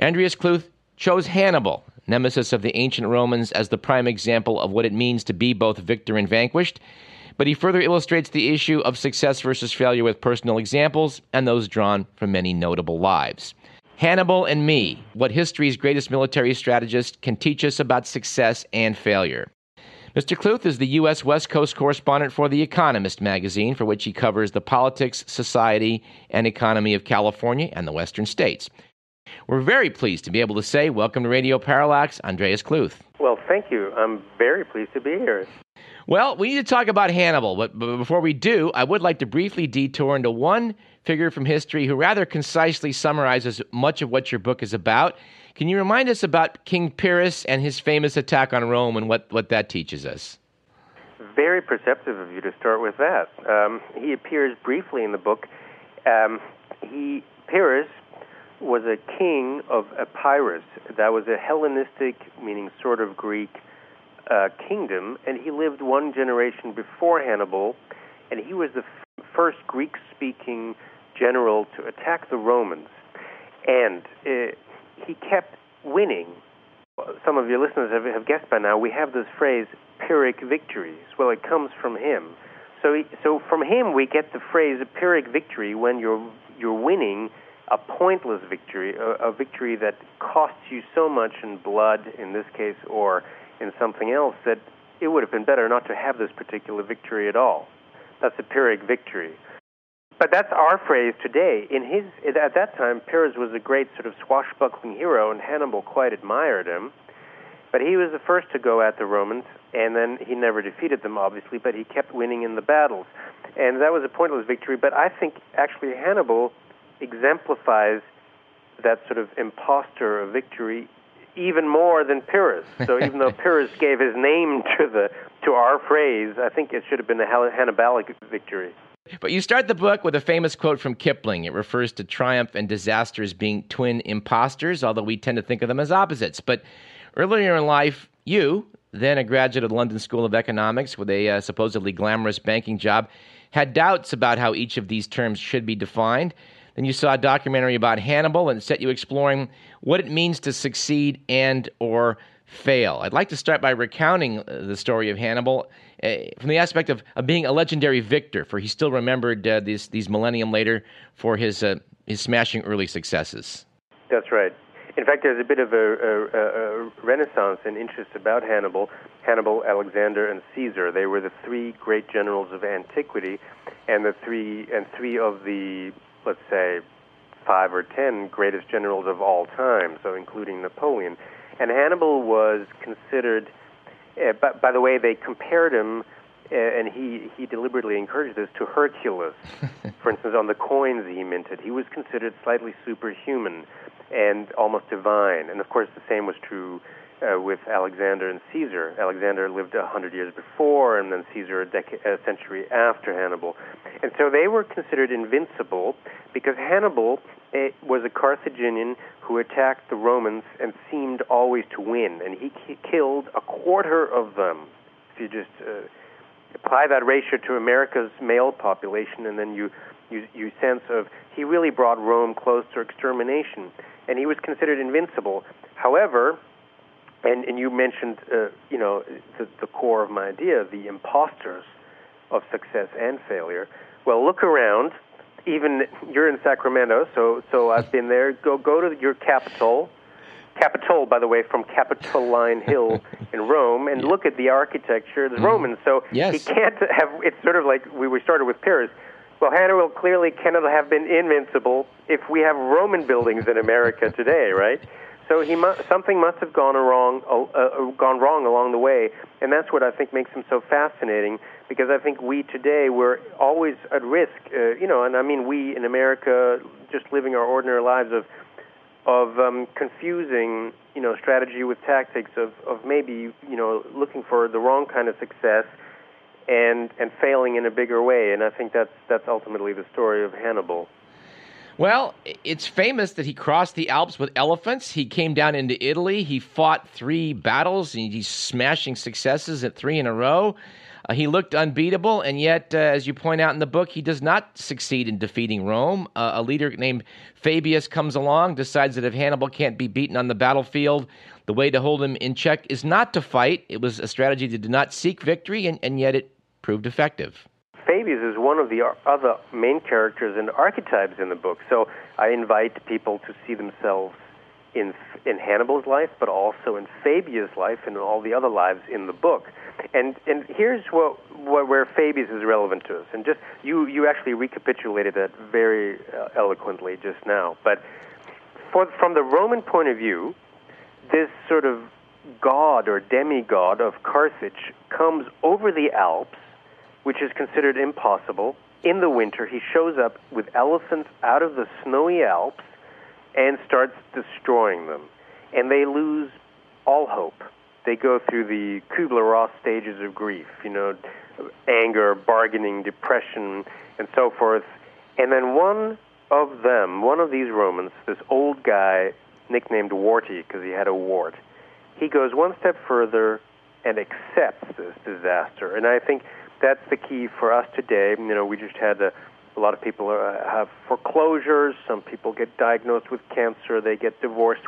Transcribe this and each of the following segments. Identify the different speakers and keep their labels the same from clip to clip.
Speaker 1: Andreas Kluth chose Hannibal, nemesis of the ancient Romans, as the prime example of what it means to be both victor and vanquished. But he further illustrates the issue of success versus failure with personal examples and those drawn from many notable lives. Hannibal and Me What History's Greatest Military Strategist Can Teach Us About Success and Failure. Mr. Kluth is the U.S. West Coast correspondent for The Economist magazine, for which he covers the politics, society, and economy of California and the western states. We're very pleased to be able to say, Welcome to Radio Parallax, Andreas Kluth.
Speaker 2: Well, thank you. I'm very pleased to be here.
Speaker 1: Well, we need to talk about Hannibal, but, but before we do, I would like to briefly detour into one figure from history who rather concisely summarizes much of what your book is about. Can you remind us about King Pyrrhus and his famous attack on Rome and what, what that teaches us?
Speaker 2: Very perceptive of you to start with that. Um, he appears briefly in the book. Um, he Pyrrhus was a king of Epirus. That was a Hellenistic, meaning sort of Greek, uh, kingdom, and he lived one generation before Hannibal, and he was the f- first Greek-speaking general to attack the Romans, and uh, he kept winning. Some of your listeners have, have guessed by now. We have this phrase "Pyrrhic victories." Well, it comes from him. So, he, so from him we get the phrase "Pyrrhic victory" when you're you're winning a pointless victory, a, a victory that costs you so much in blood, in this case, or in something else, that it would have been better not to have this particular victory at all. That's a Pyrrhic victory. But that's our phrase today. In his at that time, Pyrrhus was a great sort of swashbuckling hero, and Hannibal quite admired him. But he was the first to go at the Romans, and then he never defeated them, obviously, but he kept winning in the battles. And that was a pointless victory. But I think actually Hannibal exemplifies that sort of impostor of victory even more than Pyrrhus. So even though Pyrrhus gave his name to the to our phrase, I think it should have been a Hannibalic victory.
Speaker 1: But you start the book with a famous quote from Kipling. It refers to triumph and disaster as being twin impostors, although we tend to think of them as opposites. But earlier in life, you, then a graduate of the London School of Economics with a uh, supposedly glamorous banking job, had doubts about how each of these terms should be defined. Then you saw a documentary about Hannibal and set you exploring what it means to succeed and or fail. I'd like to start by recounting uh, the story of Hannibal uh, from the aspect of, of being a legendary victor, for he still remembered uh, these, these millennium later for his, uh, his smashing early successes.
Speaker 2: That's right. In fact, there's a bit of a, a, a, renaissance in interest about Hannibal. Hannibal, Alexander, and Caesar. They were the three great generals of antiquity, and the three and three of the let's say, five or ten greatest generals of all time, so including Napoleon. And Hannibal was considered, uh, by, by the way, they compared him, uh, and he, he deliberately encouraged this, to Hercules. For instance, on the coins he minted, he was considered slightly superhuman and almost divine. And of course, the same was true uh, with Alexander and Caesar. Alexander lived a hundred years before, and then Caesar a, dec- a century after Hannibal. And so they were considered invincible because Hannibal uh, was a Carthaginian who attacked the Romans and seemed always to win, and he k- killed a quarter of them. If you just uh, apply that ratio to America's male population, and then you you, you sense of he really brought Rome close to extermination, and he was considered invincible. However, and and you mentioned uh, you know the, the core of my idea, the imposters of success and failure. Well, look around. Even you're in Sacramento, so so I've been there. Go go to your capital, Capitol, by the way, from Capitoline Hill in Rome, and look at the architecture. It's mm. Roman, so
Speaker 1: yes.
Speaker 2: he can't have. It's sort of like we were started with Pyrrhus. Well, Hannibal clearly cannot have been invincible if we have Roman buildings in America today, right? So he mu- something must have gone wrong, uh, gone wrong along the way, and that's what I think makes him so fascinating. Because I think we today we're always at risk, uh, you know, and I mean we in America, just living our ordinary lives of of um, confusing, you know, strategy with tactics of of maybe you know looking for the wrong kind of success and and failing in a bigger way. And I think that's that's ultimately the story of Hannibal.
Speaker 1: Well, it's famous that he crossed the Alps with elephants. He came down into Italy. He fought three battles, and he's smashing successes at three in a row. Uh, he looked unbeatable, and yet, uh, as you point out in the book, he does not succeed in defeating Rome. Uh, a leader named Fabius comes along, decides that if Hannibal can't be beaten on the battlefield, the way to hold him in check is not to fight. It was a strategy that did not seek victory, and, and yet it proved effective.
Speaker 2: Fabius is one of the other main characters and archetypes in the book. So I invite people to see themselves in in Hannibal's life, but also in Fabius' life and all the other lives in the book. And and here's what, what where Fabius is relevant to us. And just you you actually recapitulated that very uh, eloquently just now. But for, from the Roman point of view, this sort of god or demigod of Carthage comes over the Alps which is considered impossible. In the winter, he shows up with elephants out of the snowy Alps and starts destroying them. And they lose all hope. They go through the Kubler Ross stages of grief, you know, anger, bargaining, depression, and so forth. And then one of them, one of these Romans, this old guy nicknamed Warty because he had a wart, he goes one step further and accepts this disaster. And I think that's the key for us today. You know, we just had a, a lot of people uh, have foreclosures. Some people get diagnosed with cancer. They get divorced.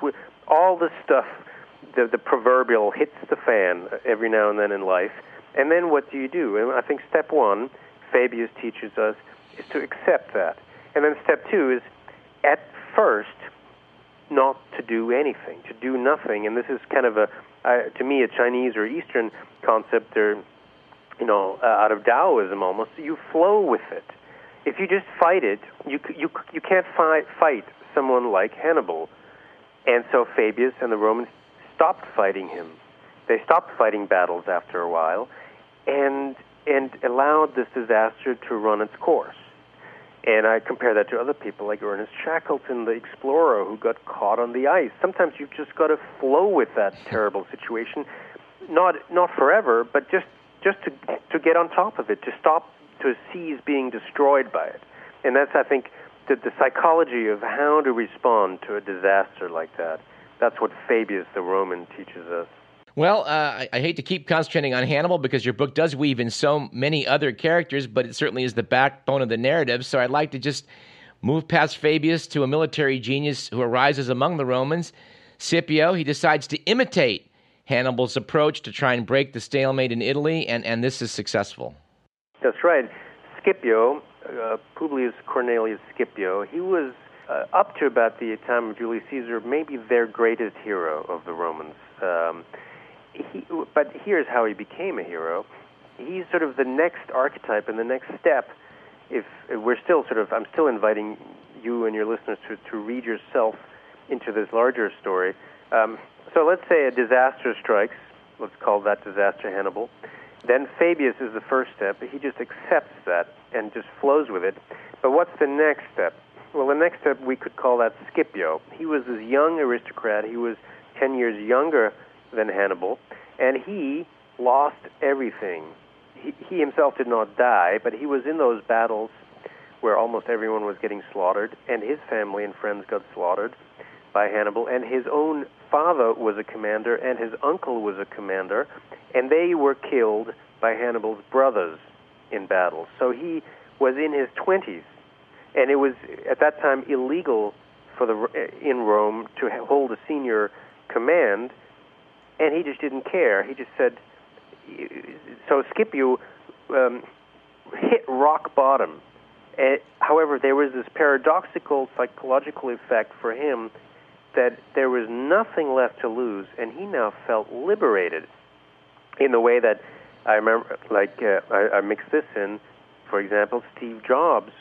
Speaker 2: All this stuff, the, the proverbial hits the fan every now and then in life. And then what do you do? And I think step one, Fabius teaches us, is to accept that. And then step two is, at first, not to do anything, to do nothing. And this is kind of a, uh, to me, a Chinese or Eastern concept. There you know, uh, out of Taoism almost. You flow with it. If you just fight it, you you you can't fight fight someone like Hannibal. And so Fabius and the Romans stopped fighting him. They stopped fighting battles after a while, and and allowed this disaster to run its course. And I compare that to other people like Ernest Shackleton, the explorer who got caught on the ice. Sometimes you've just got to flow with that terrible situation, not not forever, but just just to to get on top of it, to stop to cease being destroyed by it. And that's I think the, the psychology of how to respond to a disaster like that. That's what Fabius the Roman teaches us.
Speaker 1: Well, uh, I, I, hate to keep concentrating on Hannibal because your book does weave in so many other characters, but it certainly is the backbone of the narrative. So I'd like to just move past Fabius to a military genius who arises among the Romans. Scipio, he decides to imitate Hannibal's approach to try and break the stalemate in Italy, and, and this is successful.
Speaker 2: That's right. Scipio, uh, Publius Cornelius Scipio, he was uh, up to about the time of Julius Caesar, maybe their greatest hero of the Romans. Um, he, but here's how he became a hero. He's sort of the next archetype and the next step. If we're still sort of, I'm still inviting you and your listeners to, to read yourself into this larger story. Um, so let's say a disaster strikes. Let's call that disaster Hannibal. Then Fabius is the first step. He just accepts that and just flows with it. But what's the next step? Well, the next step we could call that Scipio. He was this young aristocrat. He was 10 years younger than Hannibal, and he lost everything. He, he himself did not die, but he was in those battles where almost everyone was getting slaughtered, and his family and friends got slaughtered by Hannibal, and his own father was a commander and his uncle was a commander, and they were killed by Hannibal's brothers in battle. So he was in his 20s, and it was at that time illegal for the in Rome to hold a senior command, and he just didn't care. He just said, so Scipio um, hit rock bottom. And, however, there was this paradoxical psychological effect for him that there was nothing left to lose, and he now felt liberated in the way that I remember, like, uh, I, I mixed this in, for example, Steve Jobs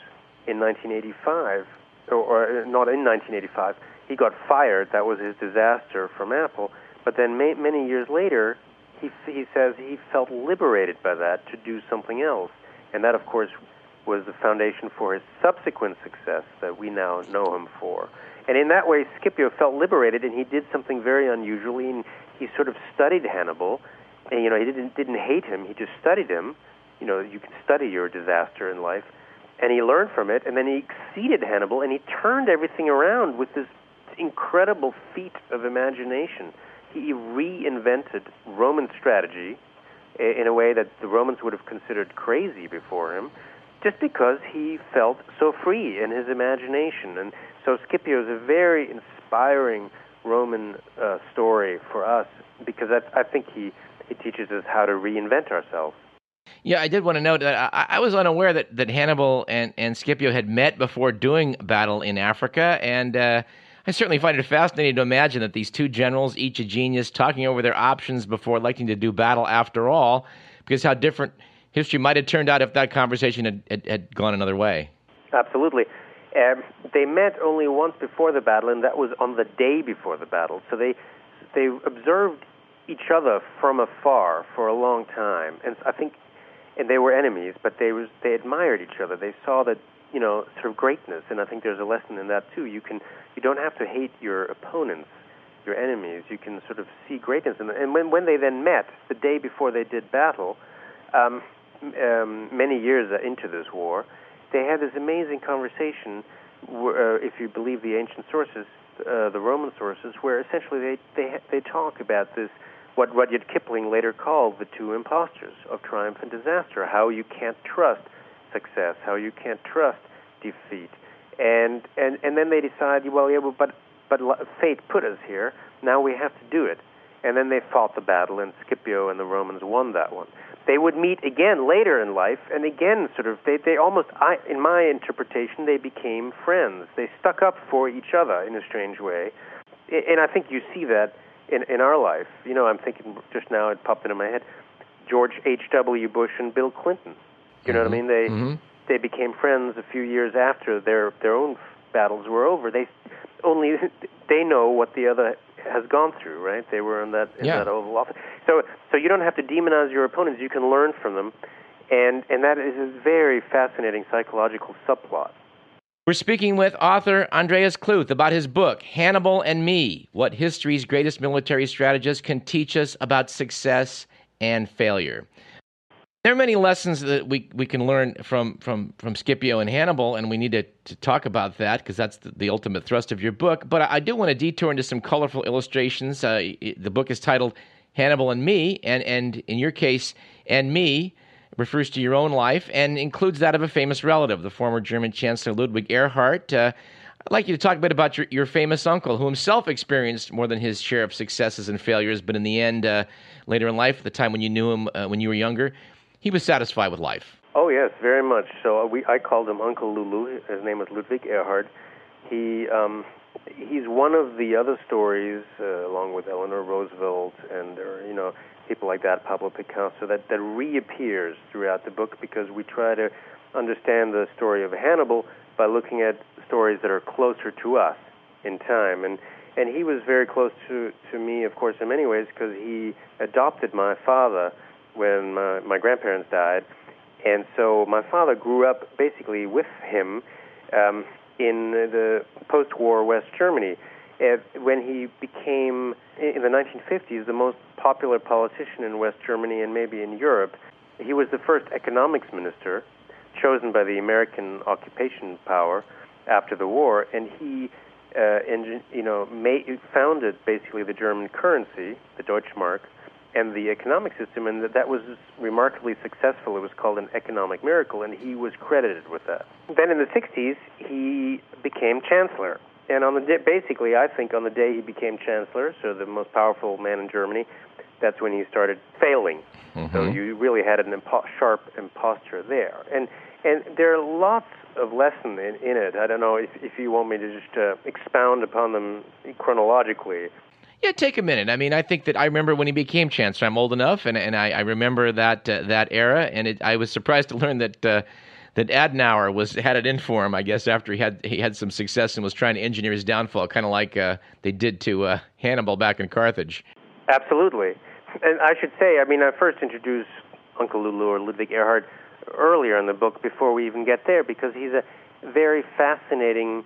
Speaker 2: in 1985, or, or not in 1985, he got fired. That was his disaster from Apple. But then ma- many years later, he, he says he felt liberated by that to do something else. And that, of course, was the foundation for his subsequent success that we now know him for. And in that way, Scipio felt liberated, and he did something very unusual. And he sort of studied Hannibal, and you know he didn't didn't hate him. He just studied him. You know, you can study your disaster in life, and he learned from it. And then he exceeded Hannibal, and he turned everything around with this incredible feat of imagination. He reinvented Roman strategy in a way that the Romans would have considered crazy before him, just because he felt so free in his imagination. And so Scipio is a very inspiring Roman uh, story for us because I, I think he, he teaches us how to reinvent ourselves.
Speaker 1: Yeah, I did want to note that I, I, was unaware that, that Hannibal and, and Scipio had met before doing battle in Africa, and uh, I certainly find it fascinating to imagine that these two generals, each a genius, talking over their options before electing to do battle after all, because how different history might have turned out if that conversation had, had, had gone another way.
Speaker 2: Absolutely. Um, they met only once before the battle, and that was on the day before the battle. So they they observed each other from afar for a long time, and I think, and they were enemies, but they was they admired each other. They saw that you know sort of greatness, and I think there's a lesson in that too. You can you don't have to hate your opponents, your enemies. You can sort of see greatness them. And when when they then met the day before they did battle, um, um, many years into this war they had this amazing conversation, uh, if you believe the ancient sources, uh, the Roman sources, where essentially they they they talk about this what Rudyard Kipling later called the two impostors of triumph and disaster, how you can't trust success, how you can't trust defeat, and and and then they decide, well, yeah, but but fate put us here. Now we have to do it, and then they fought the battle, and Scipio and the Romans won that one they would meet again later in life, and again, sort of, they, they almost, I, in my interpretation, they became friends. They stuck up for each other in a strange way, and I think you see that in in our life. You know, I'm thinking just now, it popped into my head, George H. W. Bush and Bill Clinton. You know
Speaker 1: mm-hmm.
Speaker 2: what I mean? They
Speaker 1: mm-hmm.
Speaker 2: they became friends a few years after their their own battles were over. They only they know what the other has gone through, right? They were in that in
Speaker 1: yeah.
Speaker 2: that Oval Office. So so you don't have to demonize your opponents. You can learn from them, and and that is a very fascinating psychological subplot.
Speaker 1: We're speaking with author Andreas Kluth about his book, Hannibal and Me What History's Greatest Military Strategists Can Teach Us About Success and Failure. There are many lessons that we, we can learn from, from, from Scipio and Hannibal, and we need to, to talk about that because that's the, the, ultimate thrust of your book. But I, I do want to detour into some colorful illustrations. Uh, the book is titled Hannibal and Me, and, and in your case, and me refers to your own life and includes that of a famous relative, the former German Chancellor Ludwig Erhard. Uh, I'd like you to talk a bit about your, your famous uncle, who himself experienced more than his share of successes and failures, but in the end, uh, later in life, at the time when you knew him uh, when you were younger, he was satisfied with life.
Speaker 2: Oh yes, very much. So uh, we I called him Uncle Lulu. His name was Ludwig Erhard. He um, he's one of the other stories, uh, along with Eleanor Roosevelt and uh, you know people like that, Pablo Picasso, that that reappears throughout the book because we try to understand the story of Hannibal by looking at stories that are closer to us in time and and he was very close to to me of course in many ways because he adopted my father when my, my grandparents died. And so my father grew up basically with him um, in the post war West Germany. When he became, in the 1950s, the most popular politician in West Germany and maybe in Europe, he was the first economics minister chosen by the American occupation power after the war, and he, uh, and, you know, made, founded basically the German currency, the Deutschmark, and the economic system, and that, that was remarkably successful. It was called an economic miracle, and he was credited with that. Then in the 60s, he became chancellor. And on the day, basically, I think on the day he became chancellor, so the most powerful man in Germany, that's when he started failing.
Speaker 1: Mm-hmm.
Speaker 2: So you really had an impo- sharp imposture there. And and there are lots of lessons in, in it. I don't know if, if you want me to just uh, expound upon them chronologically.
Speaker 1: Yeah, take a minute. I mean, I think that I remember when he became chancellor. I'm old enough, and and I, I remember that uh, that era. And it, I was surprised to learn that uh, that Adenauer was had it in for him. I guess after he had he had some success and was trying to engineer his downfall, kind of like uh, they did to uh, Hannibal back in Carthage.
Speaker 2: Absolutely, and I should say, I mean, I first introduced Uncle Lulu or Ludwig Erhard earlier in the book before we even get there because he's a very fascinating.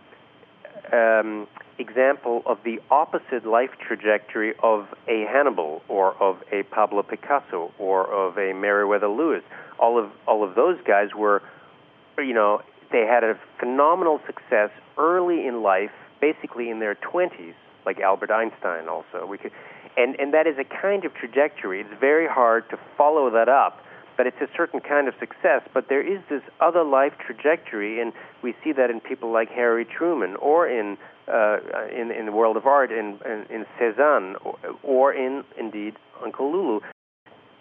Speaker 2: Um, example of the opposite life trajectory of a Hannibal or of a Pablo Picasso or of a Meriwether Lewis. All of all of those guys were, you know, they had a phenomenal success early in life, basically in their 20s, like Albert Einstein. Also, we could, And, and that is a kind of trajectory. It's very hard to follow that up, but it's a certain kind of success. But there is this other life trajectory, and we see that in people like Harry Truman or in, uh, in, in the world of art in, in, in Cezanne or, or in, indeed, Uncle Lulu.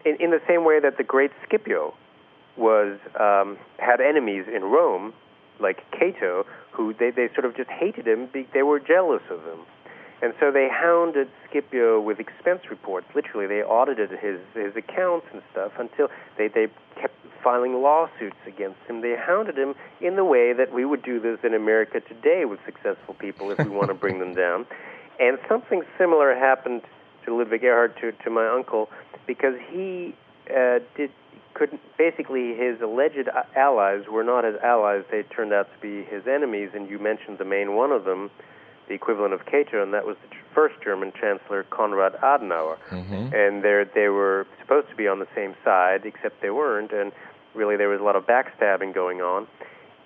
Speaker 2: In, in the same way that the great Scipio was um, had enemies in Rome, like Cato, who they, they sort of just hated him. They were jealous of him. And so they hounded Scipio with expense reports. Literally, they audited his his accounts and stuff until they they kept filing lawsuits against him. They hounded him in the way that we would do this in America today with successful people if we want to bring them down. And something similar happened to Ludwig Erhard to to my uncle because he uh, did couldn't basically his alleged allies were not his allies they turned out to be his enemies and you mentioned the main one of them the equivalent of Cato, and that was the first German Chancellor Konrad Adenauer. Mm-hmm. And they they were supposed to be on the same side, except they weren't, and really there was a lot of backstabbing going on.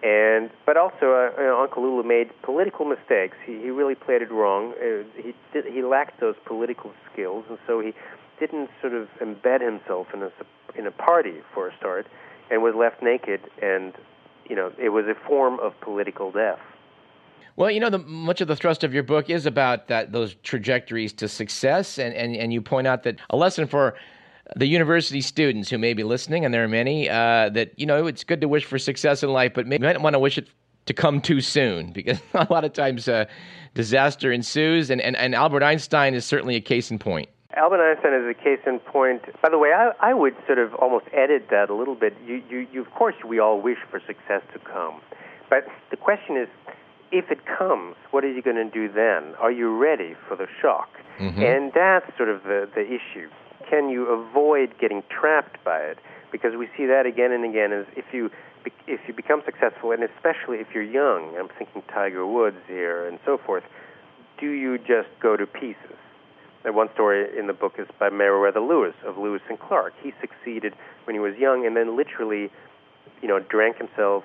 Speaker 2: And but also, uh, you know, Uncle Lulu made political mistakes. He he really played it wrong. Uh, he did, he lacked those political skills, and so he didn't sort of embed himself in a in a party for a start, and was left naked. And you know, it was a form of political death.
Speaker 1: Well, you know, the, much of the thrust of your book is about that those trajectories to success, and, and, and you point out that a lesson for the university students who may be listening, and there are many, uh, that you know it's good to wish for success in life, but maybe you might want to wish it to come too soon because a lot of times uh, disaster ensues, and, and, and Albert Einstein is certainly a case in point.
Speaker 2: Albert Einstein is a case in point. By the way, I, I would sort of almost edit that a little bit. You, you, you, of course, we all wish for success to come, but the question is if it comes, what are you going to do then? Are you ready for the shock? Mm-hmm. And that's sort of the, the issue. Can you avoid getting trapped by it? Because we see that again and again. Is if you if you become successful, and especially if you're young, I'm thinking Tiger Woods here and so forth. Do you just go to pieces? And one story in the book is by Meriwether Lewis of Lewis and Clark. He succeeded when he was young, and then literally, you know, drank himself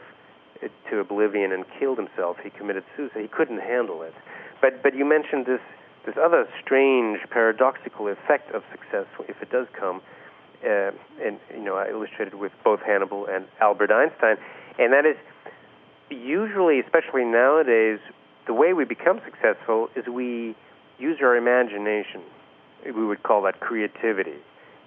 Speaker 2: to oblivion and killed himself. He committed suicide. He couldn't handle it. But but you mentioned this this other strange paradoxical effect of success if it does come, uh, and you know I illustrated with both Hannibal and Albert Einstein, and that is usually, especially nowadays, the way we become successful is we use our imagination. We would call that creativity.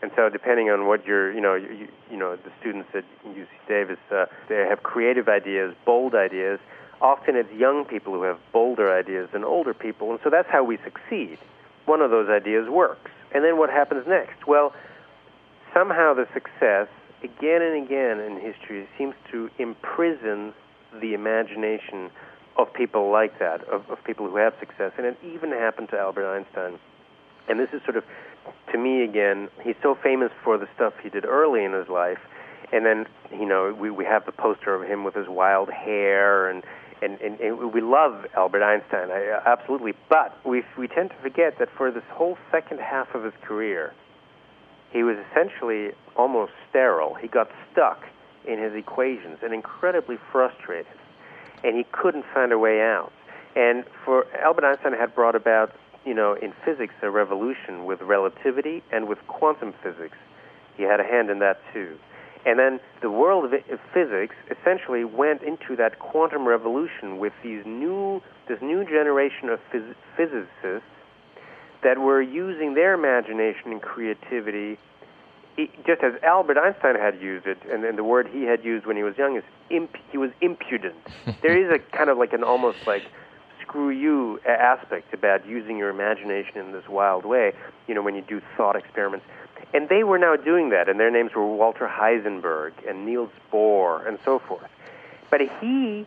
Speaker 2: And so, depending on what you're, you know, you, you know, the students at UC Davis, uh, they have creative ideas, bold ideas. Often, it's young people who have bolder ideas than older people, and so that's how we succeed. One of those ideas works, and then what happens next? Well, somehow the success, again and again in history, seems to imprison the imagination of people like that, of, of people who have success, and it even happened to Albert Einstein. And this is sort of to me again, he's so famous for the stuff he did early in his life, and then you know we we have the poster of him with his wild hair and. And, and, and we love Albert Einstein, I, absolutely. But we we tend to forget that for this whole second half of his career, he was essentially almost sterile. He got stuck in his equations and incredibly frustrated, and he couldn't find a way out. And for Albert Einstein had brought about you know, in physics, a revolution with relativity and with quantum physics. He had a hand in that too. And then the world of physics essentially went into that quantum revolution with these new, this new generation of phys- physicists that were using their imagination and creativity, just as Albert Einstein had used it, and, and the word he had used when he was young is imp- he was impudent. there is a kind of like an almost like screw you aspect about using your imagination in this wild way, you know, when you do thought experiments. And they were now doing that, and their names were Walter Heisenberg and Niels Bohr and so forth. But he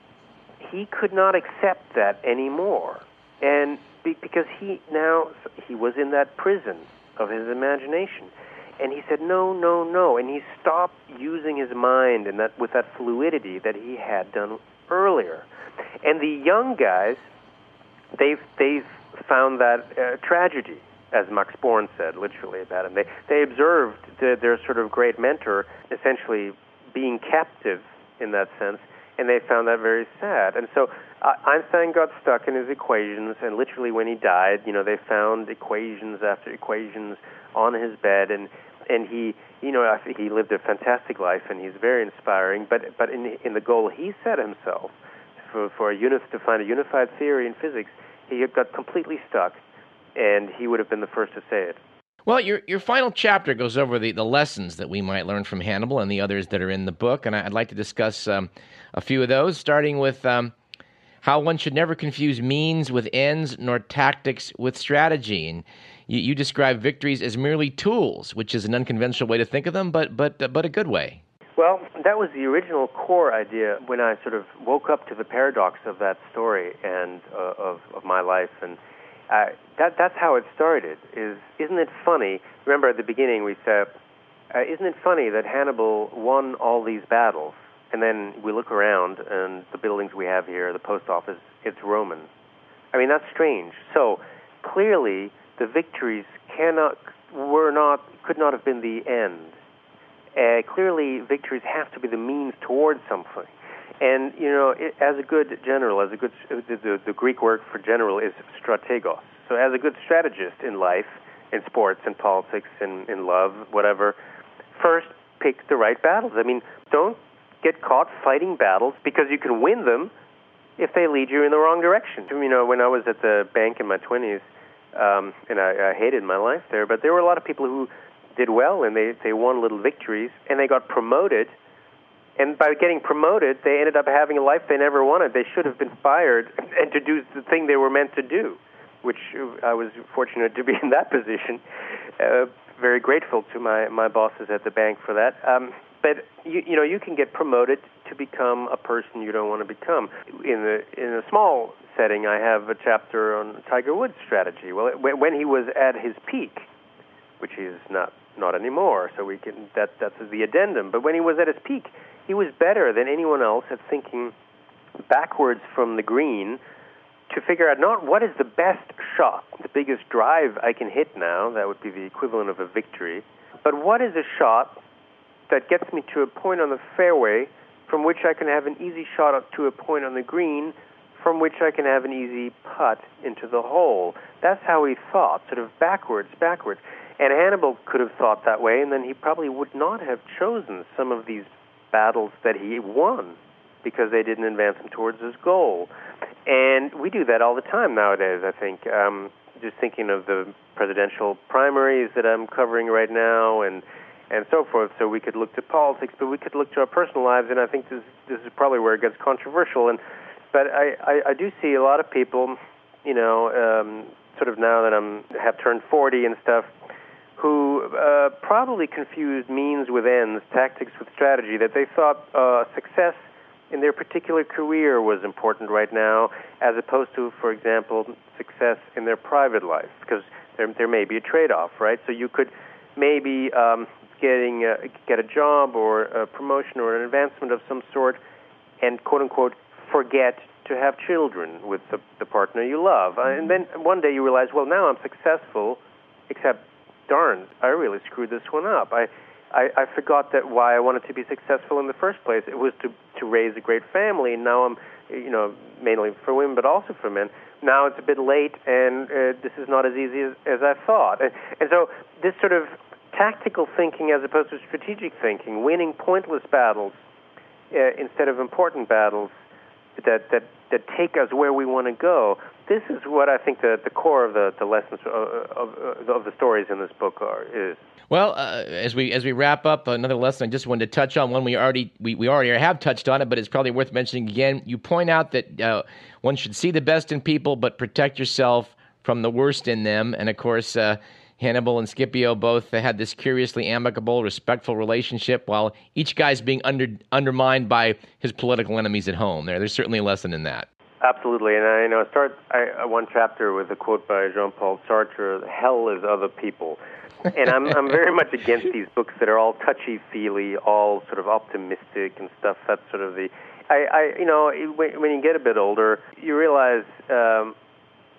Speaker 2: he could not accept that anymore, and be, because he now he was in that prison of his imagination, and he said no, no, no, and he stopped using his mind and that with that fluidity that he had done earlier. And the young guys they've they've found that uh, tragedy, as Max Born said, literally about him. They they observed the, their sort of great mentor essentially being captive in that sense, and they found that very sad. And so uh, Einstein got stuck in his equations, and literally when he died, you know, they found equations after equations on his bed, and and he, you know, I think he lived a fantastic life, and he's very inspiring. But but in in the goal he set himself for for a unit to find a unified theory in physics, he got completely stuck, and he would have been the first to say it.
Speaker 1: Well, your your final chapter goes over the, the lessons that we might learn from Hannibal and the others that are in the book, and I'd like to discuss um, a few of those, starting with um, how one should never confuse means with ends, nor tactics with strategy. And you, you, describe victories as merely tools, which is an unconventional way to think of them, but but but a good way.
Speaker 2: Well, that was the original core idea when I sort of woke up to the paradox of that story and uh, of of my life and that that's how it started. Is isn't it funny? Remember at the beginning we said, uh, isn't it funny that Hannibal won all these battles, and then we look around and the buildings we have here, the post office, it's Roman. I mean that's strange. So clearly the victories cannot were not could not have been the end. Uh, clearly victories have to be the means towards something. And you know, it, as a good general, as a good the, the, the Greek word for general is strategos. So as a good strategist in life, in sports, in politics, in in love, whatever, first pick the right battles. I mean, don't get caught fighting battles because you can win them if they lead you in the wrong direction. You know, when I was at the bank in my twenties, um, and I, I hated my life there, but there were a lot of people who did well and they they won little victories and they got promoted and by getting promoted, they ended up having a life they never wanted. They should have been fired and to do the thing they were meant to do, which I was fortunate to be in that position. Uh, very grateful to my my bosses at the bank for that. Um, but you, you know, you can get promoted to become a person you don't want to become. In the in a small setting, I have a chapter on Tiger Woods' strategy. Well, when he was at his peak, which he's not not anymore, so we can that that's the addendum. But when he was at his peak, he was better than anyone else at thinking backwards from the green to figure out not what is the best shot, the biggest drive I can hit now, that would be the equivalent of a victory, but what is a shot that gets me to a point on the fairway from which I can have an easy shot up to a point on the green from which I can have an easy putt into the hole. That's how he thought, sort of backwards, backwards. And Hannibal could have thought that way, and then he probably would not have chosen some of these battles that he won because they didn't advance him towards his goal. And we do that all the time nowadays, I think. Um, just thinking of the presidential primaries that I'm covering right now and and so forth. So we could look to politics, but we could look to our personal lives, and I think this this is probably where it gets controversial. And but I I, I do see a lot of people, you know, um, sort of now that I'm have turned 40 and stuff, who uh, probably confused means with ends, tactics with strategy, that they thought uh, success in their particular career was important right now, as opposed to, for example, success in their private life, because there, there may be a trade-off, right? So you could maybe um, getting a, get a job or a promotion or an advancement of some sort, and quote unquote forget to have children with the, the partner you love, and then one day you realize, well, now I'm successful, except darn, I really screwed this one up. I, I, I forgot that why I wanted to be successful in the first place. It was to to raise a great family, and now I'm, you know, mainly for women, but also for men. Now it's a bit late, and uh, this is not as easy as, as I thought. And, and so this sort of tactical thinking, as opposed to strategic thinking, winning pointless battles uh, instead of important battles that that that take us where we want to go this is what I think the, the core of the, the lessons of, of, of the stories in this book are is.
Speaker 1: Well, uh, as we as we wrap up, another lesson I just wanted to touch on one we already we, we already have touched on it, but it's probably worth mentioning again. You point out that uh, one should see the best in people, but protect yourself from the worst in them. And of course, uh, Hannibal and Scipio both had this curiously amicable, respectful relationship, while each guy's being under, undermined by his political enemies at home. There, there's certainly a lesson in that.
Speaker 2: Absolutely, and I you know start I, one chapter with a quote by Jean-Paul Sartre: "Hell is other people," and I'm I'm very much against these books that are all touchy-feely, all sort of optimistic and stuff. That's sort of the I, I you know when, when you get a bit older, you realize, um,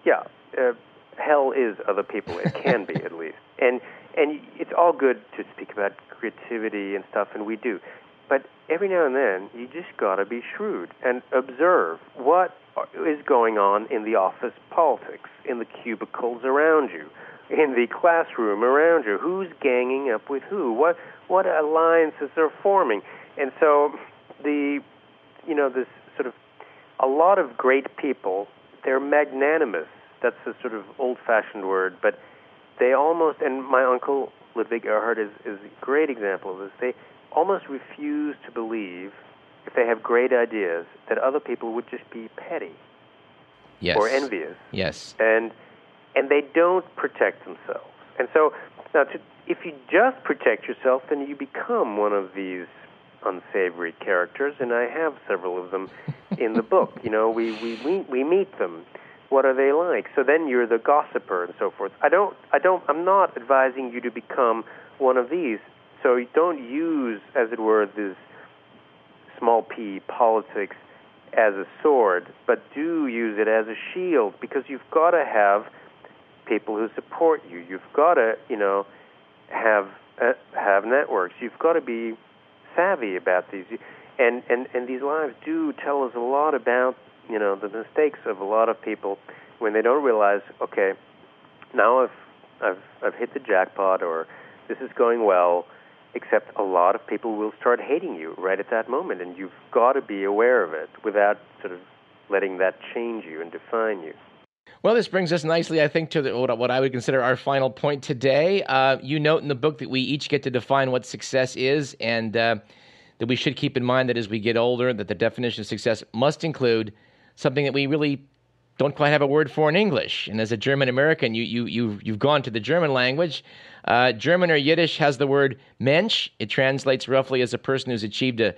Speaker 2: yeah, uh, hell is other people. It can be at least, and and it's all good to speak about creativity and stuff, and we do. but every now and then you just got to be shrewd and observe what is going on in the office politics, in the cubicles around you, in the classroom around you. Who's ganging up with who? What what alliances are forming? And so the you know this sort of a lot of great people they're magnanimous. That's a sort of old-fashioned word, but they almost and my uncle Ludwig Erhard is is a great example of this. They almost refuse to believe if they have great ideas that other people would just be petty
Speaker 1: yes.
Speaker 2: or envious.
Speaker 1: Yes.
Speaker 2: And and they don't protect themselves. And so now to, if you just protect yourself then you become one of these unsavory characters and I have several of them in the book. You know, we we we, we meet them. What are they like? So then you're the gossiper and so forth. I don't I don't I'm not advising you to become one of these. So don't use, as it were, this small p politics as a sword, but do use it as a shield because you've got to have people who support you. You've got to, you know, have uh, have networks. You've got to be savvy about these. And and and these lives do tell us a lot about, you know, the mistakes of a lot of people when they don't realize, okay, now I've I've I've hit the jackpot or this is going well except a lot of people will start hating you right at that moment, and you've got to be aware of it without sort of letting that change you and define you.
Speaker 1: Well, this brings us nicely, I think, to the, what I would consider our final point today. Uh, you note in the book that we each get to define what success is, and uh, that we should keep in mind that as we get older, that the definition of success must include something that we really don't quite have a word for in English. And as a German American, you, you, you, you've gone to the German language. Uh, German or Yiddish has the word Mensch. It translates roughly as a person who's achieved a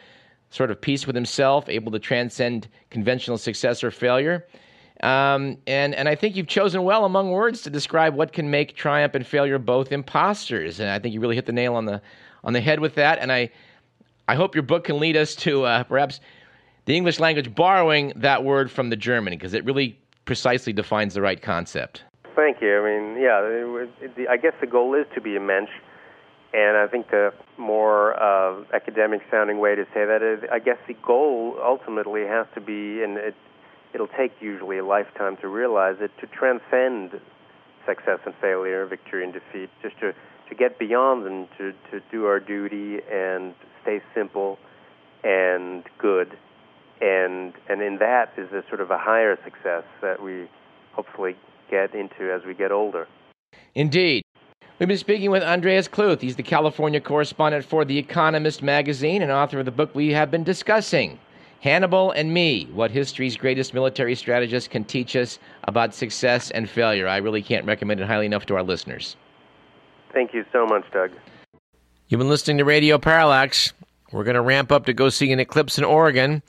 Speaker 1: sort of peace with himself, able to transcend conventional success or failure. Um, and, and I think you've chosen well among words to describe what can make triumph and failure both imposters. And I think you really hit the nail on the, on the head with that. And I, I hope your book can lead us to uh, perhaps the English language borrowing that word from the German, because it really precisely defines the right concept.
Speaker 2: Thank you. I mean, yeah, it, it, I guess the goal is to be a mensch, and I think the more uh, academic sounding way to say that is, I guess the goal ultimately has to be, and it, it'll take usually a lifetime to realize it, to transcend success and failure, victory and defeat, just to, to get beyond them, to, to do our duty and stay simple and good and and in that is a sort of a higher success that we hopefully get into as we get older.
Speaker 1: Indeed. We've been speaking with Andreas Kluth. He's the California correspondent for The Economist magazine and author of the book we have been discussing, Hannibal and Me What History's Greatest Military Strategists Can Teach Us About Success and Failure. I really can't recommend it highly enough to our listeners.
Speaker 2: Thank you so much, Doug.
Speaker 1: You've been listening to Radio Parallax. We're going to ramp up to go see an eclipse in Oregon.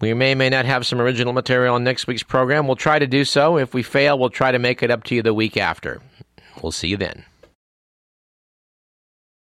Speaker 1: We may may not have some original material on next week's program. We'll try to do so. If we fail, we'll try to make it up to you the week after. We'll see you then.